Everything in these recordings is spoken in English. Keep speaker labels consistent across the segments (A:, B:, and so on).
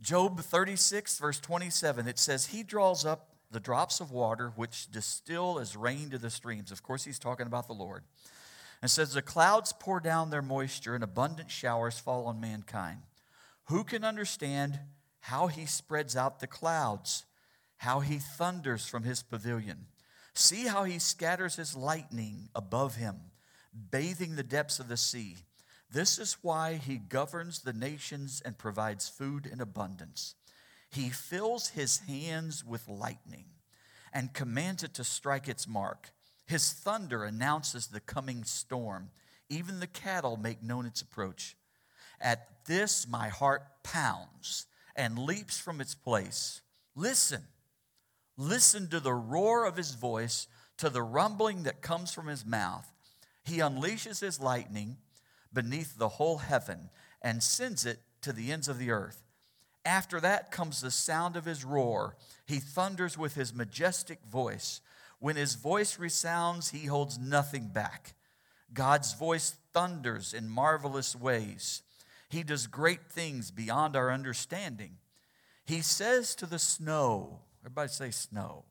A: Job 36, verse 27, it says, He draws up the drops of water which distill as rain to the streams. Of course, he's talking about the Lord. And says, The clouds pour down their moisture, and abundant showers fall on mankind. Who can understand how he spreads out the clouds, how he thunders from his pavilion? See how he scatters his lightning above him, bathing the depths of the sea. This is why he governs the nations and provides food in abundance. He fills his hands with lightning and commands it to strike its mark. His thunder announces the coming storm. Even the cattle make known its approach. At this, my heart pounds and leaps from its place. Listen, listen to the roar of his voice, to the rumbling that comes from his mouth. He unleashes his lightning beneath the whole heaven and sends it to the ends of the earth. After that comes the sound of his roar. He thunders with his majestic voice. When his voice resounds, he holds nothing back. God's voice thunders in marvelous ways. He does great things beyond our understanding. He says to the snow, everybody say snow,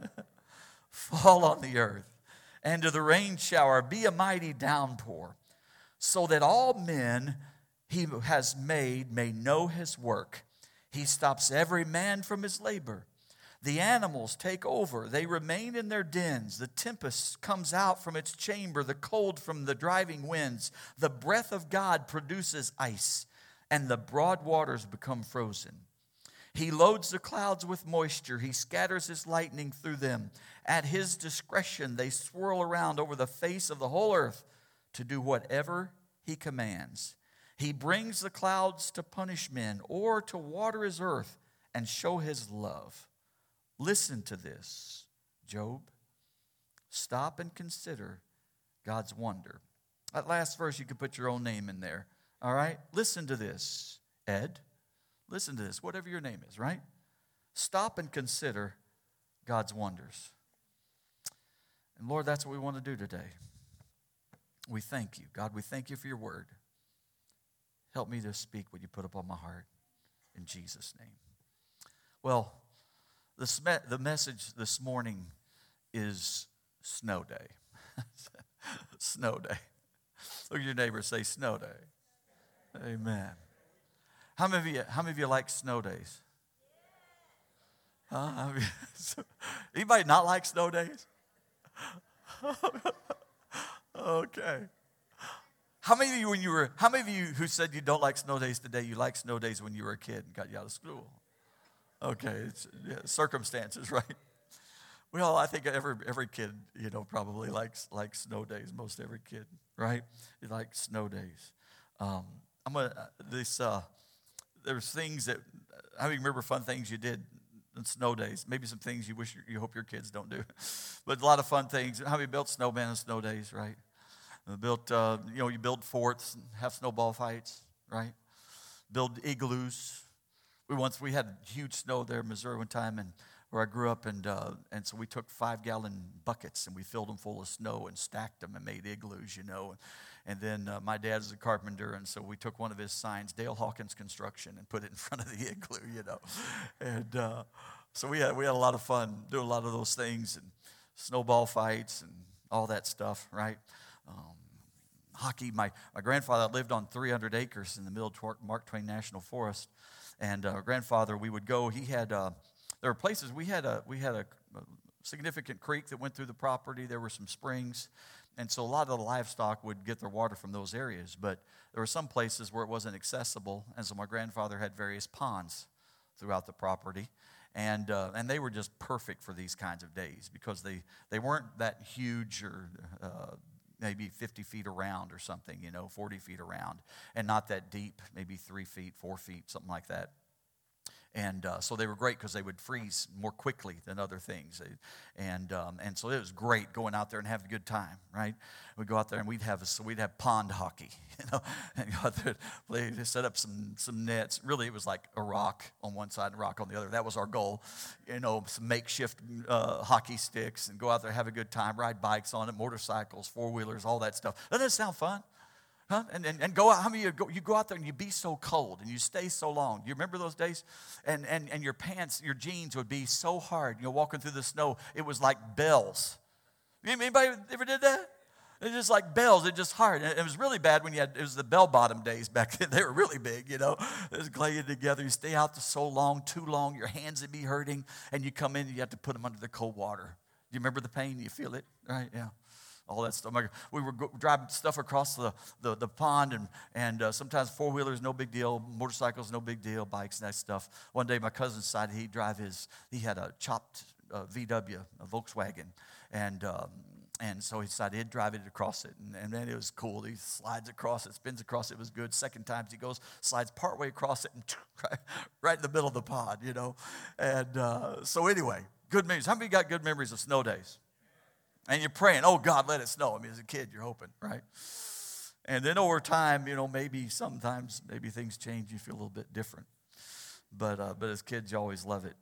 A: fall on the earth, and to the rain shower, be a mighty downpour so that all men he has made may know his work. He stops every man from his labor. The animals take over. They remain in their dens. The tempest comes out from its chamber, the cold from the driving winds. The breath of God produces ice, and the broad waters become frozen. He loads the clouds with moisture. He scatters his lightning through them. At his discretion, they swirl around over the face of the whole earth to do whatever he commands. He brings the clouds to punish men or to water his earth and show his love. Listen to this, Job. Stop and consider God's wonder. That last verse, you could put your own name in there. All right? Listen to this, Ed. Listen to this, whatever your name is, right? Stop and consider God's wonders. And Lord, that's what we want to do today. We thank you. God, we thank you for your word. Help me to speak what you put upon my heart in Jesus' name. Well, the, the message this morning is snow day. snow day. Look at your neighbor say snow day. Amen. How many of you, how many of you like snow days? Huh? Anybody not like snow days? Okay. How many of you, when you were, how many of you who said you don't like snow days today, you like snow days when you were a kid and got you out of school? Okay, yeah, circumstances, right? Well, I think every every kid, you know, probably likes likes snow days. Most every kid, right? Like snow days. Um, I'm gonna uh, this. Uh, there's things that I remember fun things you did snow days. Maybe some things you wish you hope your kids don't do, but a lot of fun things. How many built snowmen on snow days, right? built, uh, you know, you build forts and have snowball fights, right? Build igloos. We once we had huge snow there in Missouri one time, and where I grew up, and uh, and so we took five gallon buckets and we filled them full of snow and stacked them and made igloos, you know. And then uh, my dad's a carpenter, and so we took one of his signs, Dale Hawkins Construction, and put it in front of the igloo, you know. And uh, so we had we had a lot of fun doing a lot of those things and snowball fights and all that stuff, right? Um, hockey. My, my grandfather lived on 300 acres in the middle of Mark Twain National Forest. And uh, grandfather, we would go, he had, uh, there were places, we had, a, we had a, a significant creek that went through the property. There were some springs. And so a lot of the livestock would get their water from those areas. But there were some places where it wasn't accessible. And so my grandfather had various ponds throughout the property. And, uh, and they were just perfect for these kinds of days because they, they weren't that huge or uh, maybe 50 feet around or something, you know, 40 feet around, and not that deep, maybe three feet, four feet, something like that. And uh, so they were great because they would freeze more quickly than other things. And, um, and so it was great going out there and having a good time, right? We'd go out there and we'd have, a, so we'd have pond hockey, you know, and go out there, set up some, some nets. Really, it was like a rock on one side and a rock on the other. That was our goal, you know, some makeshift uh, hockey sticks and go out there, have a good time, ride bikes on it, motorcycles, four wheelers, all that stuff. Doesn't that sound fun? Huh? And, and, and go out, how many you go, you go out there and you be so cold and you stay so long? You remember those days? And, and, and your pants, your jeans would be so hard, you know, walking through the snow, it was like bells. Anybody ever did that? It's just like bells. It's just hard. It was really bad when you had, it was the bell bottom days back then. They were really big, you know. It was clanging together. You stay out so long, too long, your hands would be hurting, and you come in and you have to put them under the cold water. Do you remember the pain? You feel it, right? Yeah all that stuff. We were driving stuff across the, the, the pond, and, and uh, sometimes four wheelers, no big deal, motorcycles, no big deal, bikes, that stuff. One day, my cousin decided he'd drive his, he had a chopped uh, VW, a Volkswagen, and um, and so he decided he'd drive it across it. And, and it was cool. He slides across it, spins across it. It was good. Second time he goes, slides partway across it and right, right in the middle of the pond, you know. And uh, so anyway, good memories. How many got good memories of snow days? And you're praying, oh God, let it snow. I mean, as a kid, you're hoping, right? And then over time, you know, maybe sometimes maybe things change. You feel a little bit different. But, uh, but as kids, you always love it.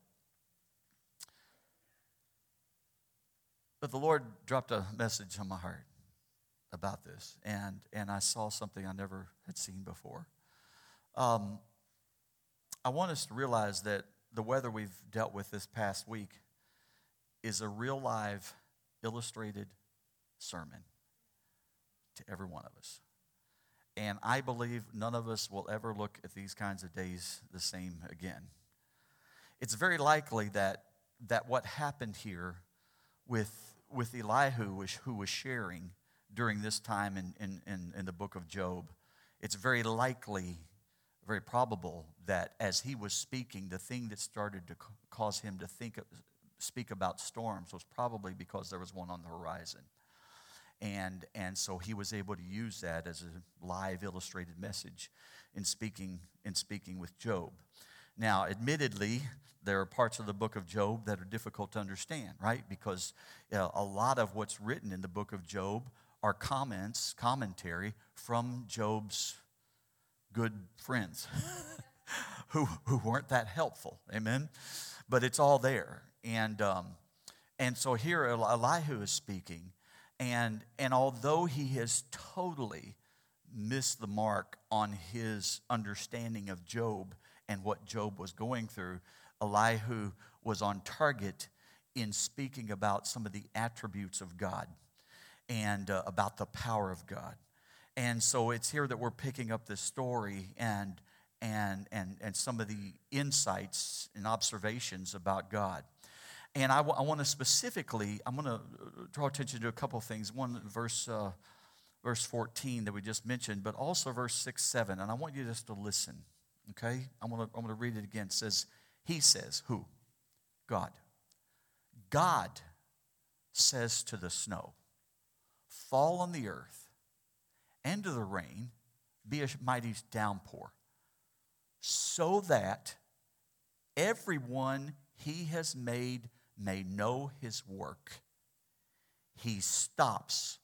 A: But the Lord dropped a message on my heart about this, and, and I saw something I never had seen before. Um, I want us to realize that the weather we've dealt with this past week is a real live, illustrated sermon to every one of us. And I believe none of us will ever look at these kinds of days the same again. It's very likely that, that what happened here with with Elihu, who was sharing during this time in, in, in, in the book of Job, it's very likely, very probable that as he was speaking, the thing that started to cause him to think, speak about storms was probably because there was one on the horizon. And, and so he was able to use that as a live illustrated message in speaking, in speaking with Job. Now, admittedly, there are parts of the book of Job that are difficult to understand, right? Because you know, a lot of what's written in the book of Job are comments, commentary from Job's good friends who, who weren't that helpful. Amen? But it's all there. And, um, and so here Elihu is speaking. And, and although he has totally missed the mark on his understanding of Job and what Job was going through, Elihu was on target in speaking about some of the attributes of God and uh, about the power of God. And so it's here that we're picking up this story and, and, and, and some of the insights and observations about God. And I, w- I want to specifically, I'm going to uh, draw attention to a couple of things. One, verse, uh, verse 14 that we just mentioned, but also verse 6, 7. And I want you just to listen, okay? I'm going to, I'm going to read it again. It says, he says, Who? God. God says to the snow, Fall on the earth, and to the rain, be a mighty downpour, so that everyone he has made may know his work. He stops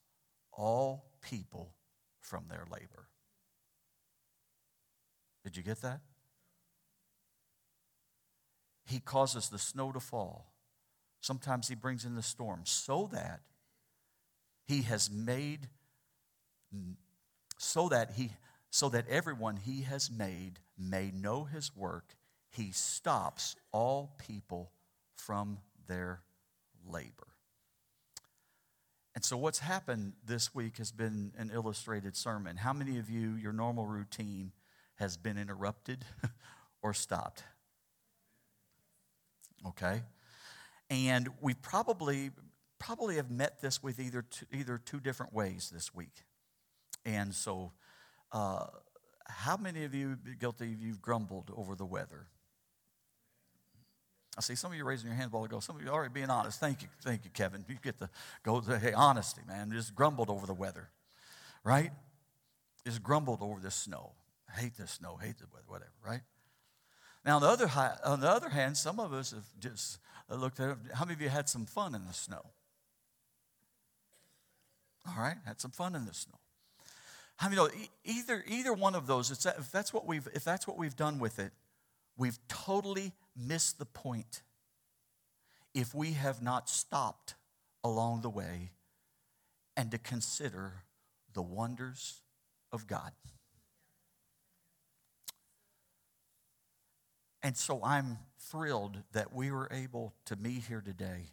A: all people from their labor. Did you get that? He causes the snow to fall. Sometimes He brings in the storm so that He has made, so that He, so that everyone He has made may know His work. He stops all people from their labor. And so, what's happened this week has been an illustrated sermon. How many of you, your normal routine has been interrupted or stopped? okay? And we probably probably have met this with either two, either two different ways this week. And so, uh, how many of you guilty you've grumbled over the weather? I see some of you raising your hands while ago. Some of you already being honest. Thank you, thank you, Kevin. You get to go to hey honesty, man. Just grumbled over the weather, right? Just grumbled over the snow. hate the snow. Hate the weather. Whatever, right? Now, on the other, on the other hand, some of us have just looked at. How many of you had some fun in the snow? All right, had some fun in the snow. How many know either either one of those? if that's what we've if that's what we've done with it, we've totally missed the point. If we have not stopped along the way and to consider the wonders of God. And so I'm thrilled that we were able to meet here today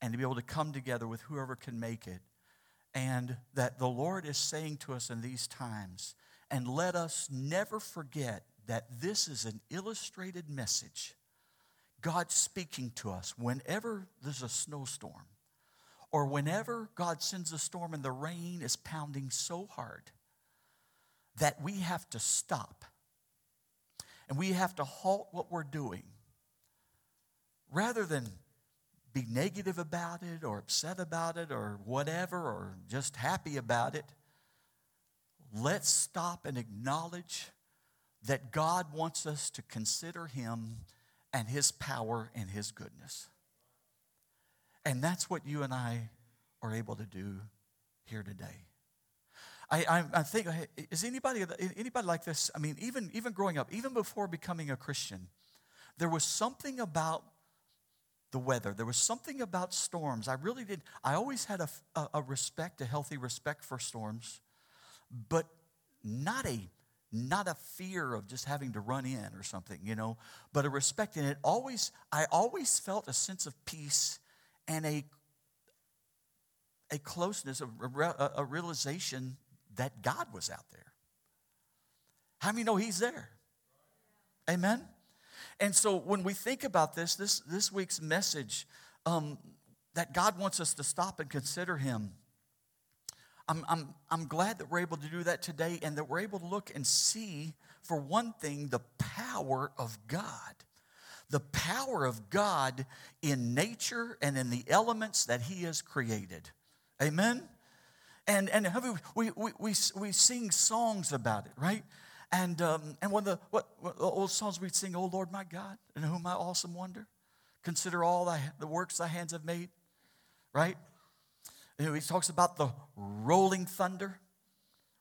A: and to be able to come together with whoever can make it. And that the Lord is saying to us in these times, and let us never forget that this is an illustrated message. God speaking to us whenever there's a snowstorm or whenever God sends a storm and the rain is pounding so hard that we have to stop and we have to halt what we're doing rather than be negative about it or upset about it or whatever or just happy about it. Let's stop and acknowledge that God wants us to consider Him and His power and His goodness. And that's what you and I are able to do here today. I, I, I, think, is anybody, anybody like this? I mean, even, even growing up, even before becoming a Christian, there was something about the weather. There was something about storms. I really did. I always had a, a, a respect, a healthy respect for storms, but not a not a fear of just having to run in or something, you know, but a respect. And it always, I always felt a sense of peace and a, a closeness, a, a realization that God was out there. How many know He's there? Amen? And so when we think about this, this, this week's message, um, that God wants us to stop and consider Him. I'm, I'm, I'm glad that we're able to do that today and that we're able to look and see, for one thing, the power of God the power of God in nature and in the elements that He has created. Amen? And, and we, we, we, we sing songs about it, right? And, um, and one of the what, what old songs we sing, Oh Lord my God, in whom I awesome wonder, consider all thy, the works thy hands have made, right? He talks about the rolling thunder,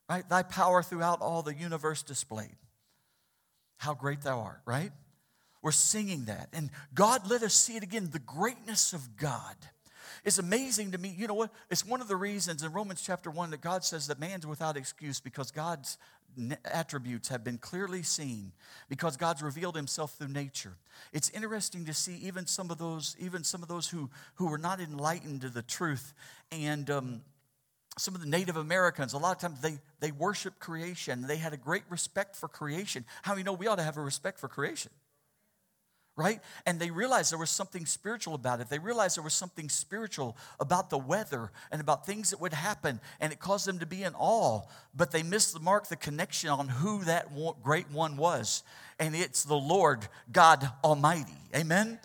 A: right? Thy power throughout all the universe displayed. How great thou art, right? We're singing that. And God let us see it again the greatness of God. It's amazing to me. You know what? It's one of the reasons in Romans chapter 1 that God says that man's without excuse because God's attributes have been clearly seen because God's revealed himself through nature. It's interesting to see even some of those, even some of those who, who were not enlightened to the truth and um, some of the Native Americans, a lot of times they, they worship creation. They had a great respect for creation. How you know we ought to have a respect for creation? Right? And they realized there was something spiritual about it. They realized there was something spiritual about the weather and about things that would happen, and it caused them to be in awe. But they missed the mark, the connection on who that great one was. And it's the Lord God Almighty. Amen?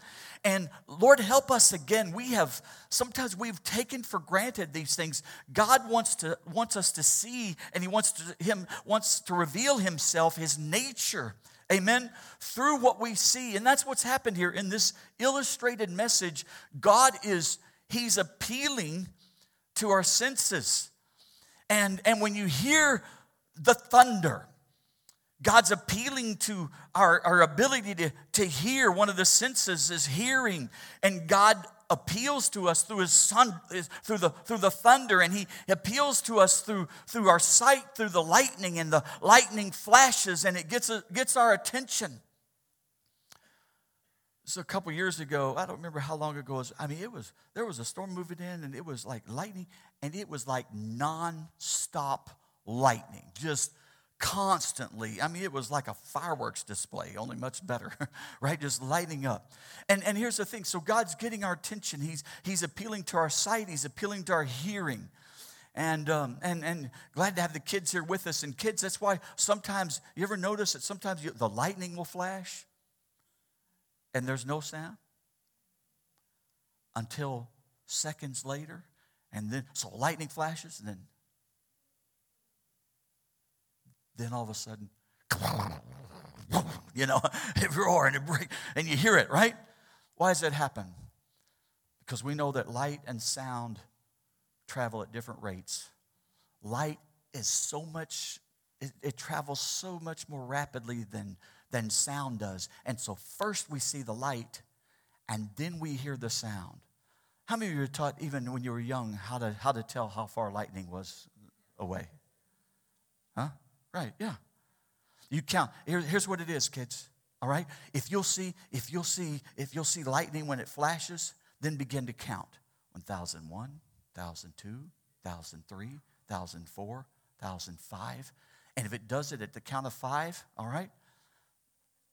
A: And Lord, help us again. We have sometimes we've taken for granted these things. God wants to wants us to see, and He wants to Him wants to reveal Himself, His nature Amen. Through what we see. And that's what's happened here in this illustrated message. God is, He's appealing to our senses. And, and when you hear the thunder, God's appealing to our, our ability to, to hear. One of the senses is hearing. And God appeals to us through his son is through the through the thunder and he appeals to us through through our sight through the lightning and the lightning flashes and it gets gets our attention. So a couple years ago i don't remember how long ago it was i mean it was there was a storm moving in and it was like lightning and it was like non-stop lightning just constantly. I mean, it was like a fireworks display, only much better, right? Just lighting up. And, and here's the thing so God's getting our attention. He's, he's appealing to our sight, He's appealing to our hearing. And, um, and, and glad to have the kids here with us. And kids, that's why sometimes, you ever notice that sometimes you, the lightning will flash and there's no sound until seconds later? And then, so lightning flashes and then then all of a sudden, you know, it roar and it break, and you hear it, right? Why does that happen? Because we know that light and sound travel at different rates. Light is so much, it, it travels so much more rapidly than, than sound does. And so first we see the light, and then we hear the sound. How many of you were taught, even when you were young, how to, how to tell how far lightning was away? Right, yeah. You count. Here, here's what it is, kids. All right? If you'll see, if you'll see, if you'll see lightning when it flashes, then begin to count. 1001, 1002, 1003, 1004, 1005. And if it does it at the count of five, all right?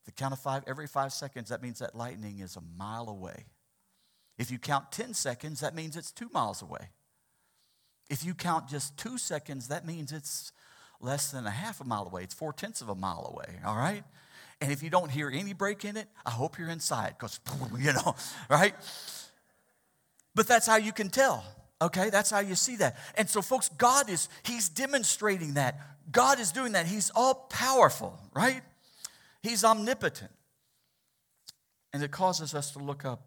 A: The count of five, every five seconds, that means that lightning is a mile away. If you count 10 seconds, that means it's two miles away. If you count just two seconds, that means it's less than a half a mile away. It's four tenths of a mile away, all right? And if you don't hear any break in it, I hope you're inside because, you know, right? But that's how you can tell, okay? That's how you see that. And so, folks, God is, He's demonstrating that. God is doing that. He's all powerful, right? He's omnipotent. And it causes us to look up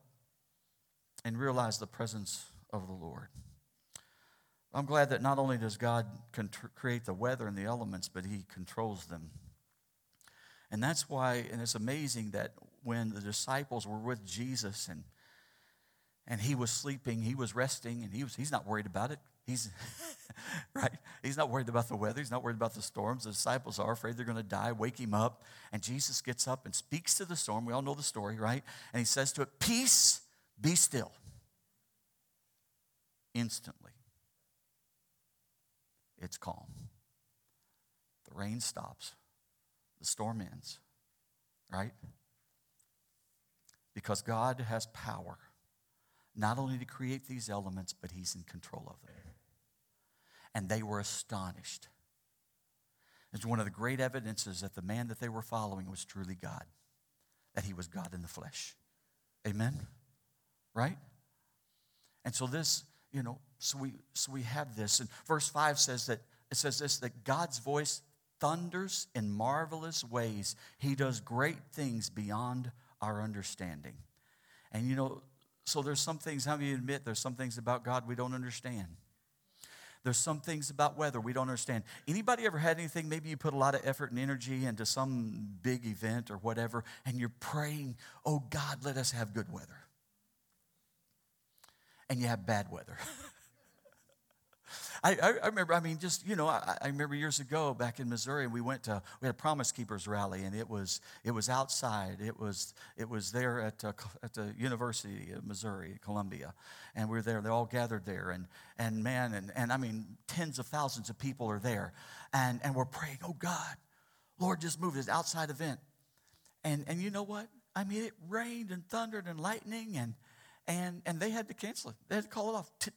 A: and realize the presence of the Lord. I'm glad that not only does God create the weather and the elements, but He controls them. And that's why, and it's amazing that when the disciples were with Jesus and and he was sleeping, he was resting, and he was he's not worried about it. He's right. He's not worried about the weather. He's not worried about the storms. The disciples are afraid they're going to die. Wake him up. And Jesus gets up and speaks to the storm. We all know the story, right? And he says to it, Peace, be still. Instantly it's calm. The rain stops, the storm ends, right? Because God has power not only to create these elements, but He's in control of them. And they were astonished. It's one of the great evidences that the man that they were following was truly God, that he was God in the flesh. Amen? Right? And so this you know, so we so we have this. And verse 5 says that it says this that God's voice thunders in marvelous ways. He does great things beyond our understanding. And you know, so there's some things, how you admit there's some things about God we don't understand? There's some things about weather we don't understand. Anybody ever had anything, maybe you put a lot of effort and energy into some big event or whatever, and you're praying, oh God, let us have good weather and you have bad weather. I, I, remember, I mean, just, you know, I, I, remember years ago back in Missouri, we went to, we had a Promise Keepers rally, and it was, it was outside. It was, it was there at, uh, at the University of Missouri, Columbia. And we were there, they all gathered there. And, and man, and, and I mean, tens of thousands of people are there. And, and we're praying, oh God, Lord, just move this outside event. And, and you know what? I mean, it rained and thundered and lightning and, and, and they had to cancel it. They had to call it off. T-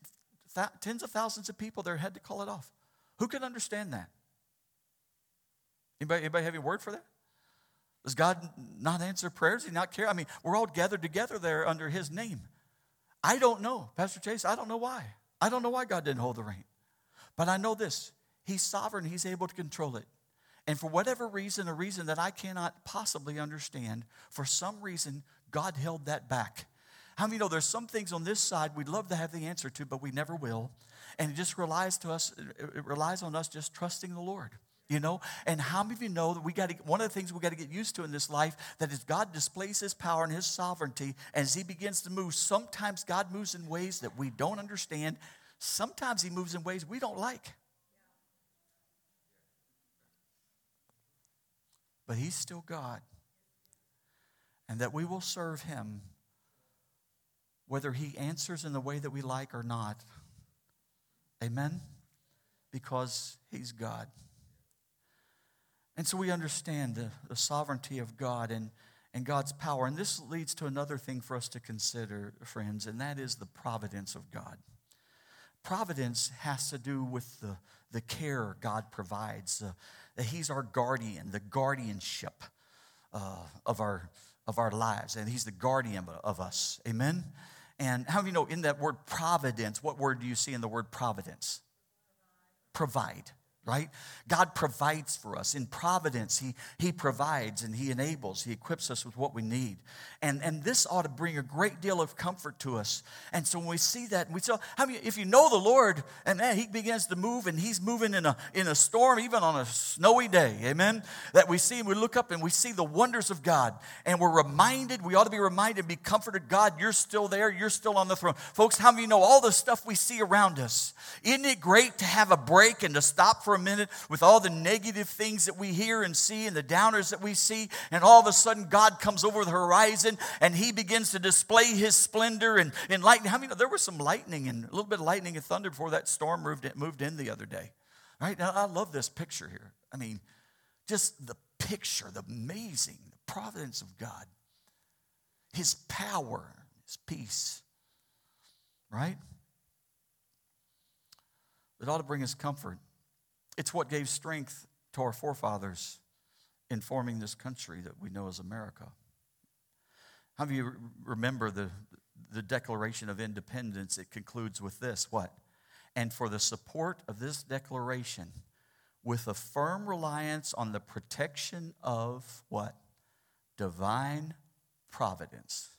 A: th- tens of thousands of people there had to call it off. Who can understand that? Anybody, anybody have any word for that? Does God not answer prayers? Does he not care? I mean, we're all gathered together there under his name. I don't know, Pastor Chase, I don't know why. I don't know why God didn't hold the rain. But I know this He's sovereign, He's able to control it. And for whatever reason, a reason that I cannot possibly understand, for some reason, God held that back. How many know there's some things on this side we'd love to have the answer to, but we never will. And it just relies to us, it relies on us just trusting the Lord. You know, and how many of you know that we got to, one of the things we got to get used to in this life that as God displays His power and His sovereignty, as He begins to move, sometimes God moves in ways that we don't understand. Sometimes He moves in ways we don't like. But He's still God. And that we will serve Him whether He answers in the way that we like or not. Amen? Because He's God. And so we understand the, the sovereignty of God and, and God's power. And this leads to another thing for us to consider, friends, and that is the providence of God. Providence has to do with the, the care God provides, uh, that He's our guardian, the guardianship uh, of, our, of our lives, and He's the guardian of us. Amen? And how do you know in that word providence, what word do you see in the word providence? Provide right? God provides for us. In providence, He, he provides and He enables, He equips us with what we need. And, and this ought to bring a great deal of comfort to us. And so when we see that, we say, how many, if you know the Lord, and man, He begins to move and He's moving in a, in a storm, even on a snowy day, amen? That we see, and we look up and we see the wonders of God. And we're reminded, we ought to be reminded, be comforted, God, you're still there, you're still on the throne. Folks, how many know all the stuff we see around us? Isn't it great to have a break and to stop for a minute with all the negative things that we hear and see and the downers that we see. And all of a sudden, God comes over the horizon and he begins to display his splendor and, and lightning. How I many there was some lightning and a little bit of lightning and thunder before that storm moved in, moved in the other day? Right? Now, I love this picture here. I mean, just the picture, the amazing the providence of God, his power, his peace. Right? It ought to bring us comfort. It's what gave strength to our forefathers in forming this country that we know as America. How many of you remember the, the Declaration of Independence? It concludes with this what? And for the support of this declaration, with a firm reliance on the protection of what? Divine providence.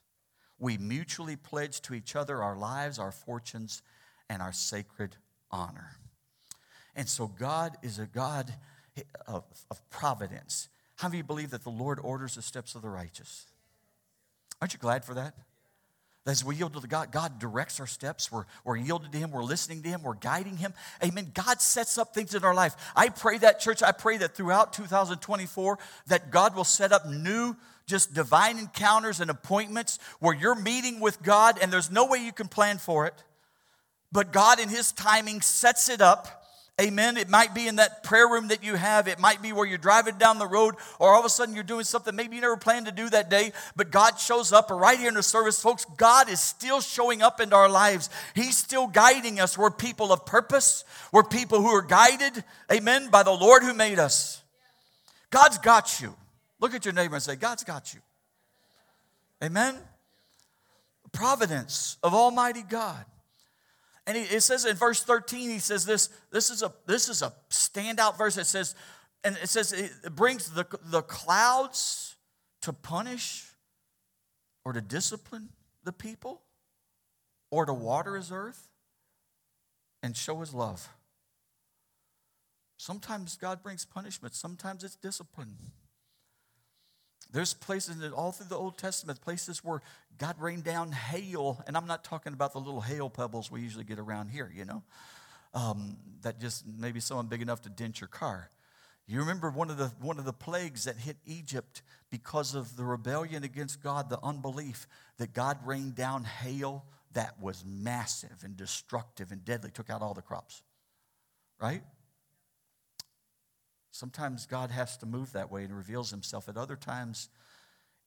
A: We mutually pledge to each other our lives, our fortunes, and our sacred honor. And so God is a God of, of providence. How many believe that the Lord orders the steps of the righteous? Aren't you glad for that? As we yield to the God, God directs our steps. We're, we're yielded to Him. We're listening to Him. We're guiding Him. Amen. God sets up things in our life. I pray that, church, I pray that throughout 2024, that God will set up new, just divine encounters and appointments where you're meeting with God and there's no way you can plan for it. But God, in His timing, sets it up. Amen. It might be in that prayer room that you have. It might be where you're driving down the road, or all of a sudden you're doing something maybe you never planned to do that day, but God shows up. Right here in the service, folks, God is still showing up into our lives. He's still guiding us. We're people of purpose. We're people who are guided, amen, by the Lord who made us. God's got you. Look at your neighbor and say, God's got you. Amen. Providence of Almighty God. And it says in verse 13, he says this, this is a this is a standout verse. It says, and it says it brings the, the clouds to punish or to discipline the people or to water his earth and show his love. Sometimes God brings punishment, sometimes it's discipline. There's places that all through the Old Testament, places where God rained down hail, and I'm not talking about the little hail pebbles we usually get around here, you know, um, that just maybe someone big enough to dent your car. You remember one of the one of the plagues that hit Egypt because of the rebellion against God, the unbelief that God rained down hail that was massive and destructive and deadly, took out all the crops. Right? Sometimes God has to move that way and reveals himself. At other times,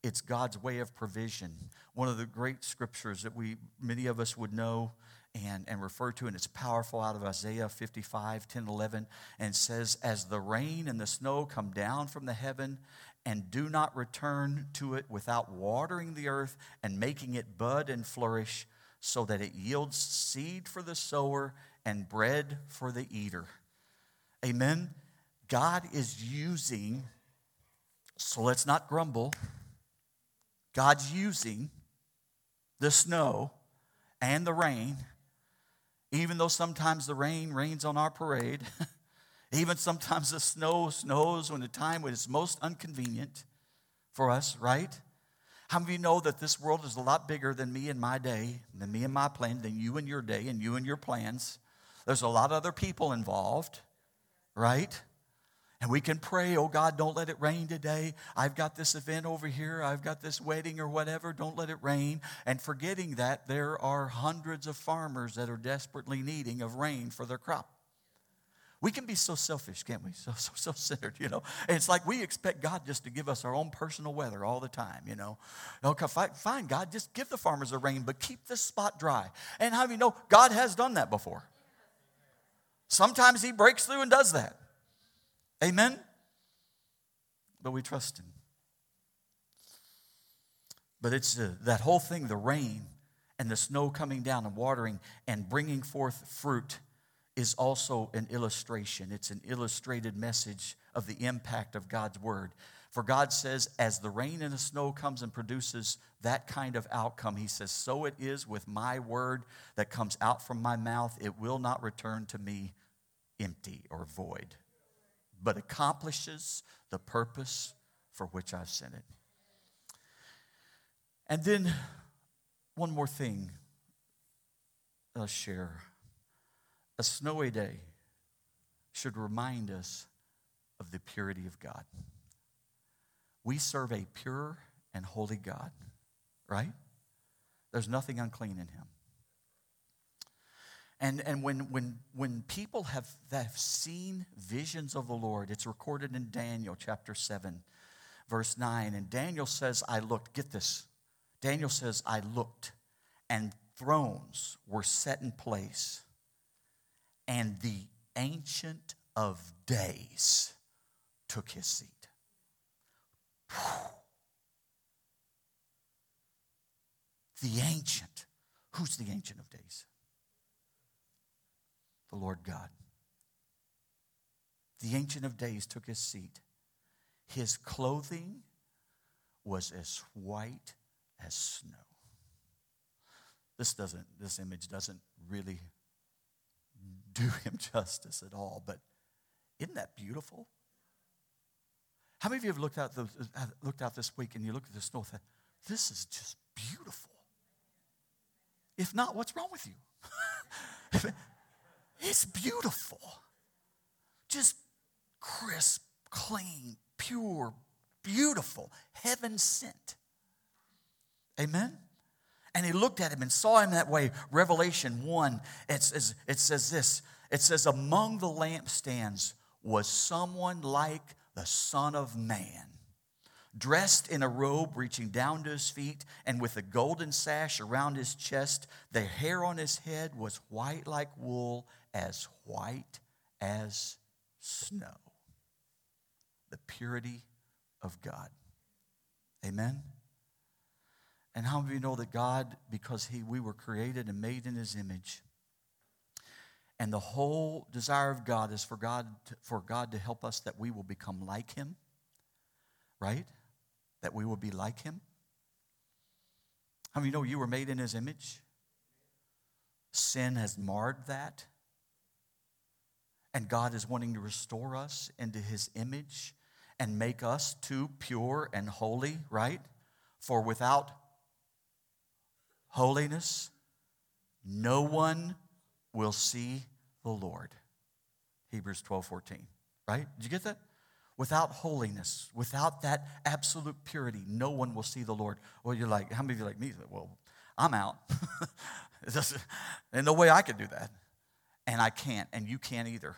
A: it's God's way of provision. One of the great scriptures that we many of us would know and, and refer to, and it's powerful out of Isaiah 55, 10, 11, and says, As the rain and the snow come down from the heaven and do not return to it without watering the earth and making it bud and flourish, so that it yields seed for the sower and bread for the eater. Amen. God is using, so let's not grumble. God's using the snow and the rain, even though sometimes the rain rains on our parade, even sometimes the snow snows when the time when it's most inconvenient for us, right? How many of you know that this world is a lot bigger than me and my day, than me and my plan, than you and your day and you and your plans? There's a lot of other people involved, right? And we can pray, oh God, don't let it rain today. I've got this event over here. I've got this wedding or whatever. Don't let it rain. And forgetting that there are hundreds of farmers that are desperately needing of rain for their crop. We can be so selfish, can't we? So so so centered, you know. And it's like we expect God just to give us our own personal weather all the time, you know. Okay, fine, God, just give the farmers the rain, but keep this spot dry. And how do you know God has done that before? Sometimes He breaks through and does that. Amen? But we trust Him. But it's uh, that whole thing the rain and the snow coming down and watering and bringing forth fruit is also an illustration. It's an illustrated message of the impact of God's word. For God says, as the rain and the snow comes and produces that kind of outcome, He says, so it is with my word that comes out from my mouth. It will not return to me empty or void but accomplishes the purpose for which I've sent it. And then one more thing I'll share. A snowy day should remind us of the purity of God. We serve a pure and holy God, right? There's nothing unclean in him. And, and when, when, when people have, have seen visions of the Lord, it's recorded in Daniel chapter 7, verse 9. And Daniel says, I looked, get this. Daniel says, I looked, and thrones were set in place, and the Ancient of Days took his seat. The Ancient. Who's the Ancient of Days? The Lord God. The Ancient of Days took his seat. His clothing was as white as snow. This doesn't, this image doesn't really do him justice at all, but isn't that beautiful? How many of you have looked out, the, looked out this week and you look at the snow and this is just beautiful? If not, what's wrong with you? it's beautiful. Just crisp, clean, pure, beautiful, heaven sent. Amen? And he looked at him and saw him that way. Revelation 1, it says, it says this it says, Among the lampstands was someone like the Son of Man, dressed in a robe reaching down to his feet and with a golden sash around his chest. The hair on his head was white like wool, as white as snow. The purity of God. Amen. And how many of you know that God, because he, we were created and made in His image, and the whole desire of God is for God, to, for God to help us that we will become like Him, right? That we will be like Him. How many of you know you were made in His image? Sin has marred that. And God is wanting to restore us into His image and make us too pure and holy, right? For without holiness, no one will see the Lord. Hebrews 12, 14. Right? Did you get that? Without holiness, without that absolute purity, no one will see the Lord. Well, you're like, how many of you like me? Well, I'm out. There's no way I could do that. And I can't, and you can't either.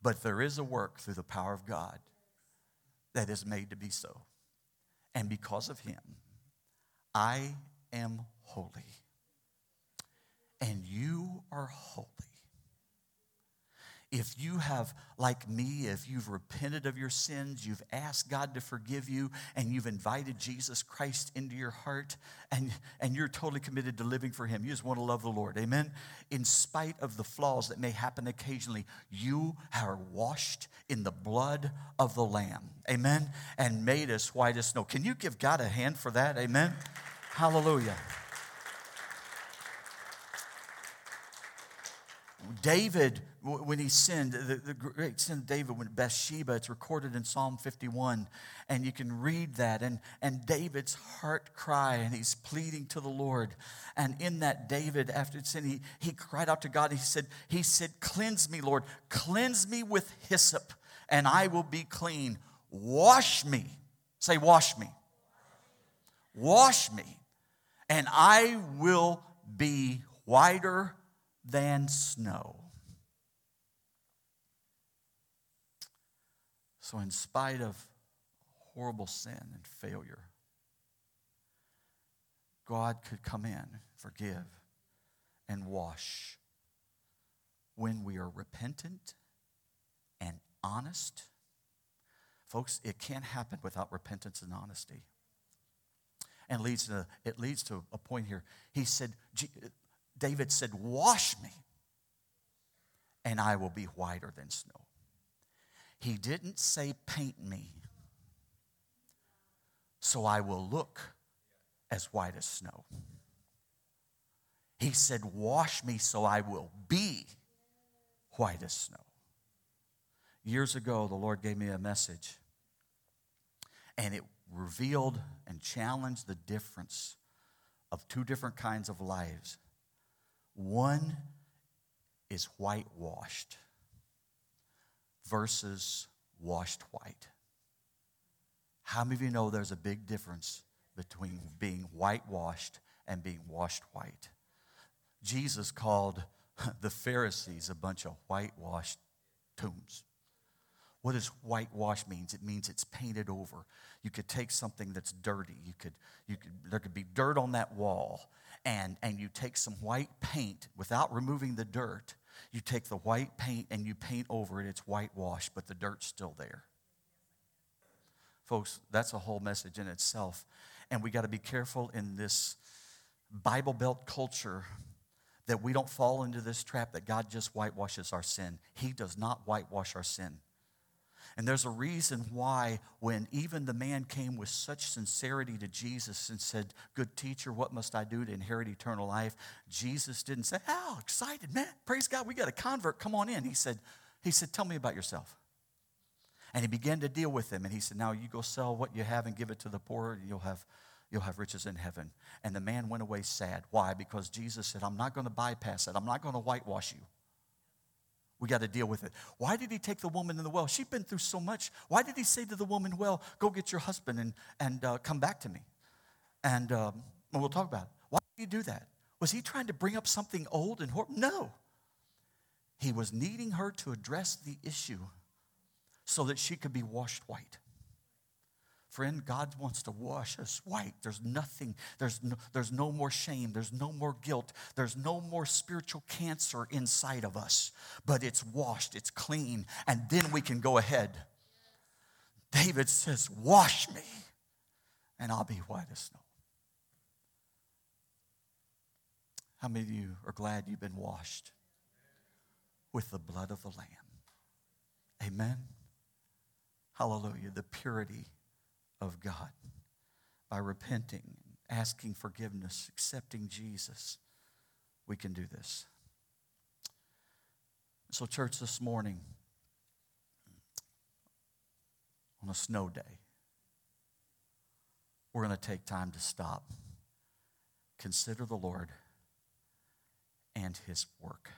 A: But there is a work through the power of God that is made to be so. And because of Him, I am holy, and you are holy. If you have, like me, if you've repented of your sins, you've asked God to forgive you, and you've invited Jesus Christ into your heart, and, and you're totally committed to living for Him, you just want to love the Lord, amen? In spite of the flaws that may happen occasionally, you are washed in the blood of the Lamb, amen? And made us white as snow. Can you give God a hand for that, amen? Hallelujah. David, when he sinned, the, the, great sin of David when Bathsheba, it's recorded in Psalm 51, and you can read that. And, and David's heart cry, and he's pleading to the Lord. And in that, David, after sin, he, he cried out to God. He said, he said, Cleanse me, Lord. Cleanse me with hyssop, and I will be clean. Wash me. Say, wash me. Wash me and I will be whiter than snow. So, in spite of horrible sin and failure, God could come in, forgive, and wash when we are repentant and honest. Folks, it can't happen without repentance and honesty and leads to, it leads to a point here. He said, David said, Wash me, and I will be whiter than snow. He didn't say, Paint me, so I will look as white as snow. He said, Wash me, so I will be white as snow. Years ago, the Lord gave me a message, and it revealed and challenged the difference of two different kinds of lives. One is whitewashed, versus washed white. How many of you know there's a big difference between being whitewashed and being washed white? Jesus called the Pharisees a bunch of whitewashed tombs. What does whitewash means? It means it's painted over. You could take something that's dirty. You could, you could, there could be dirt on that wall, and, and you take some white paint without removing the dirt. You take the white paint and you paint over it. It's whitewashed, but the dirt's still there. Folks, that's a whole message in itself. And we got to be careful in this Bible Belt culture that we don't fall into this trap that God just whitewashes our sin. He does not whitewash our sin. And there's a reason why, when even the man came with such sincerity to Jesus and said, Good teacher, what must I do to inherit eternal life? Jesus didn't say, Oh, excited, man. Praise God, we got a convert. Come on in. He said, he said, Tell me about yourself. And he began to deal with him. And he said, Now you go sell what you have and give it to the poor, and you'll have, you'll have riches in heaven. And the man went away sad. Why? Because Jesus said, I'm not going to bypass it, I'm not going to whitewash you. We got to deal with it. Why did he take the woman in the well? She'd been through so much. Why did he say to the woman, Well, go get your husband and, and uh, come back to me? And, um, and we'll talk about it. Why did he do that? Was he trying to bring up something old and horrible? No. He was needing her to address the issue so that she could be washed white. Friend, God wants to wash us white. There's nothing, there's no, there's no more shame, there's no more guilt, there's no more spiritual cancer inside of us, but it's washed, it's clean, and then we can go ahead. David says, Wash me, and I'll be white as snow. How many of you are glad you've been washed with the blood of the Lamb? Amen. Hallelujah. The purity of God by repenting, asking forgiveness, accepting Jesus. We can do this. So, church, this morning, on a snow day, we're going to take time to stop, consider the Lord and His work.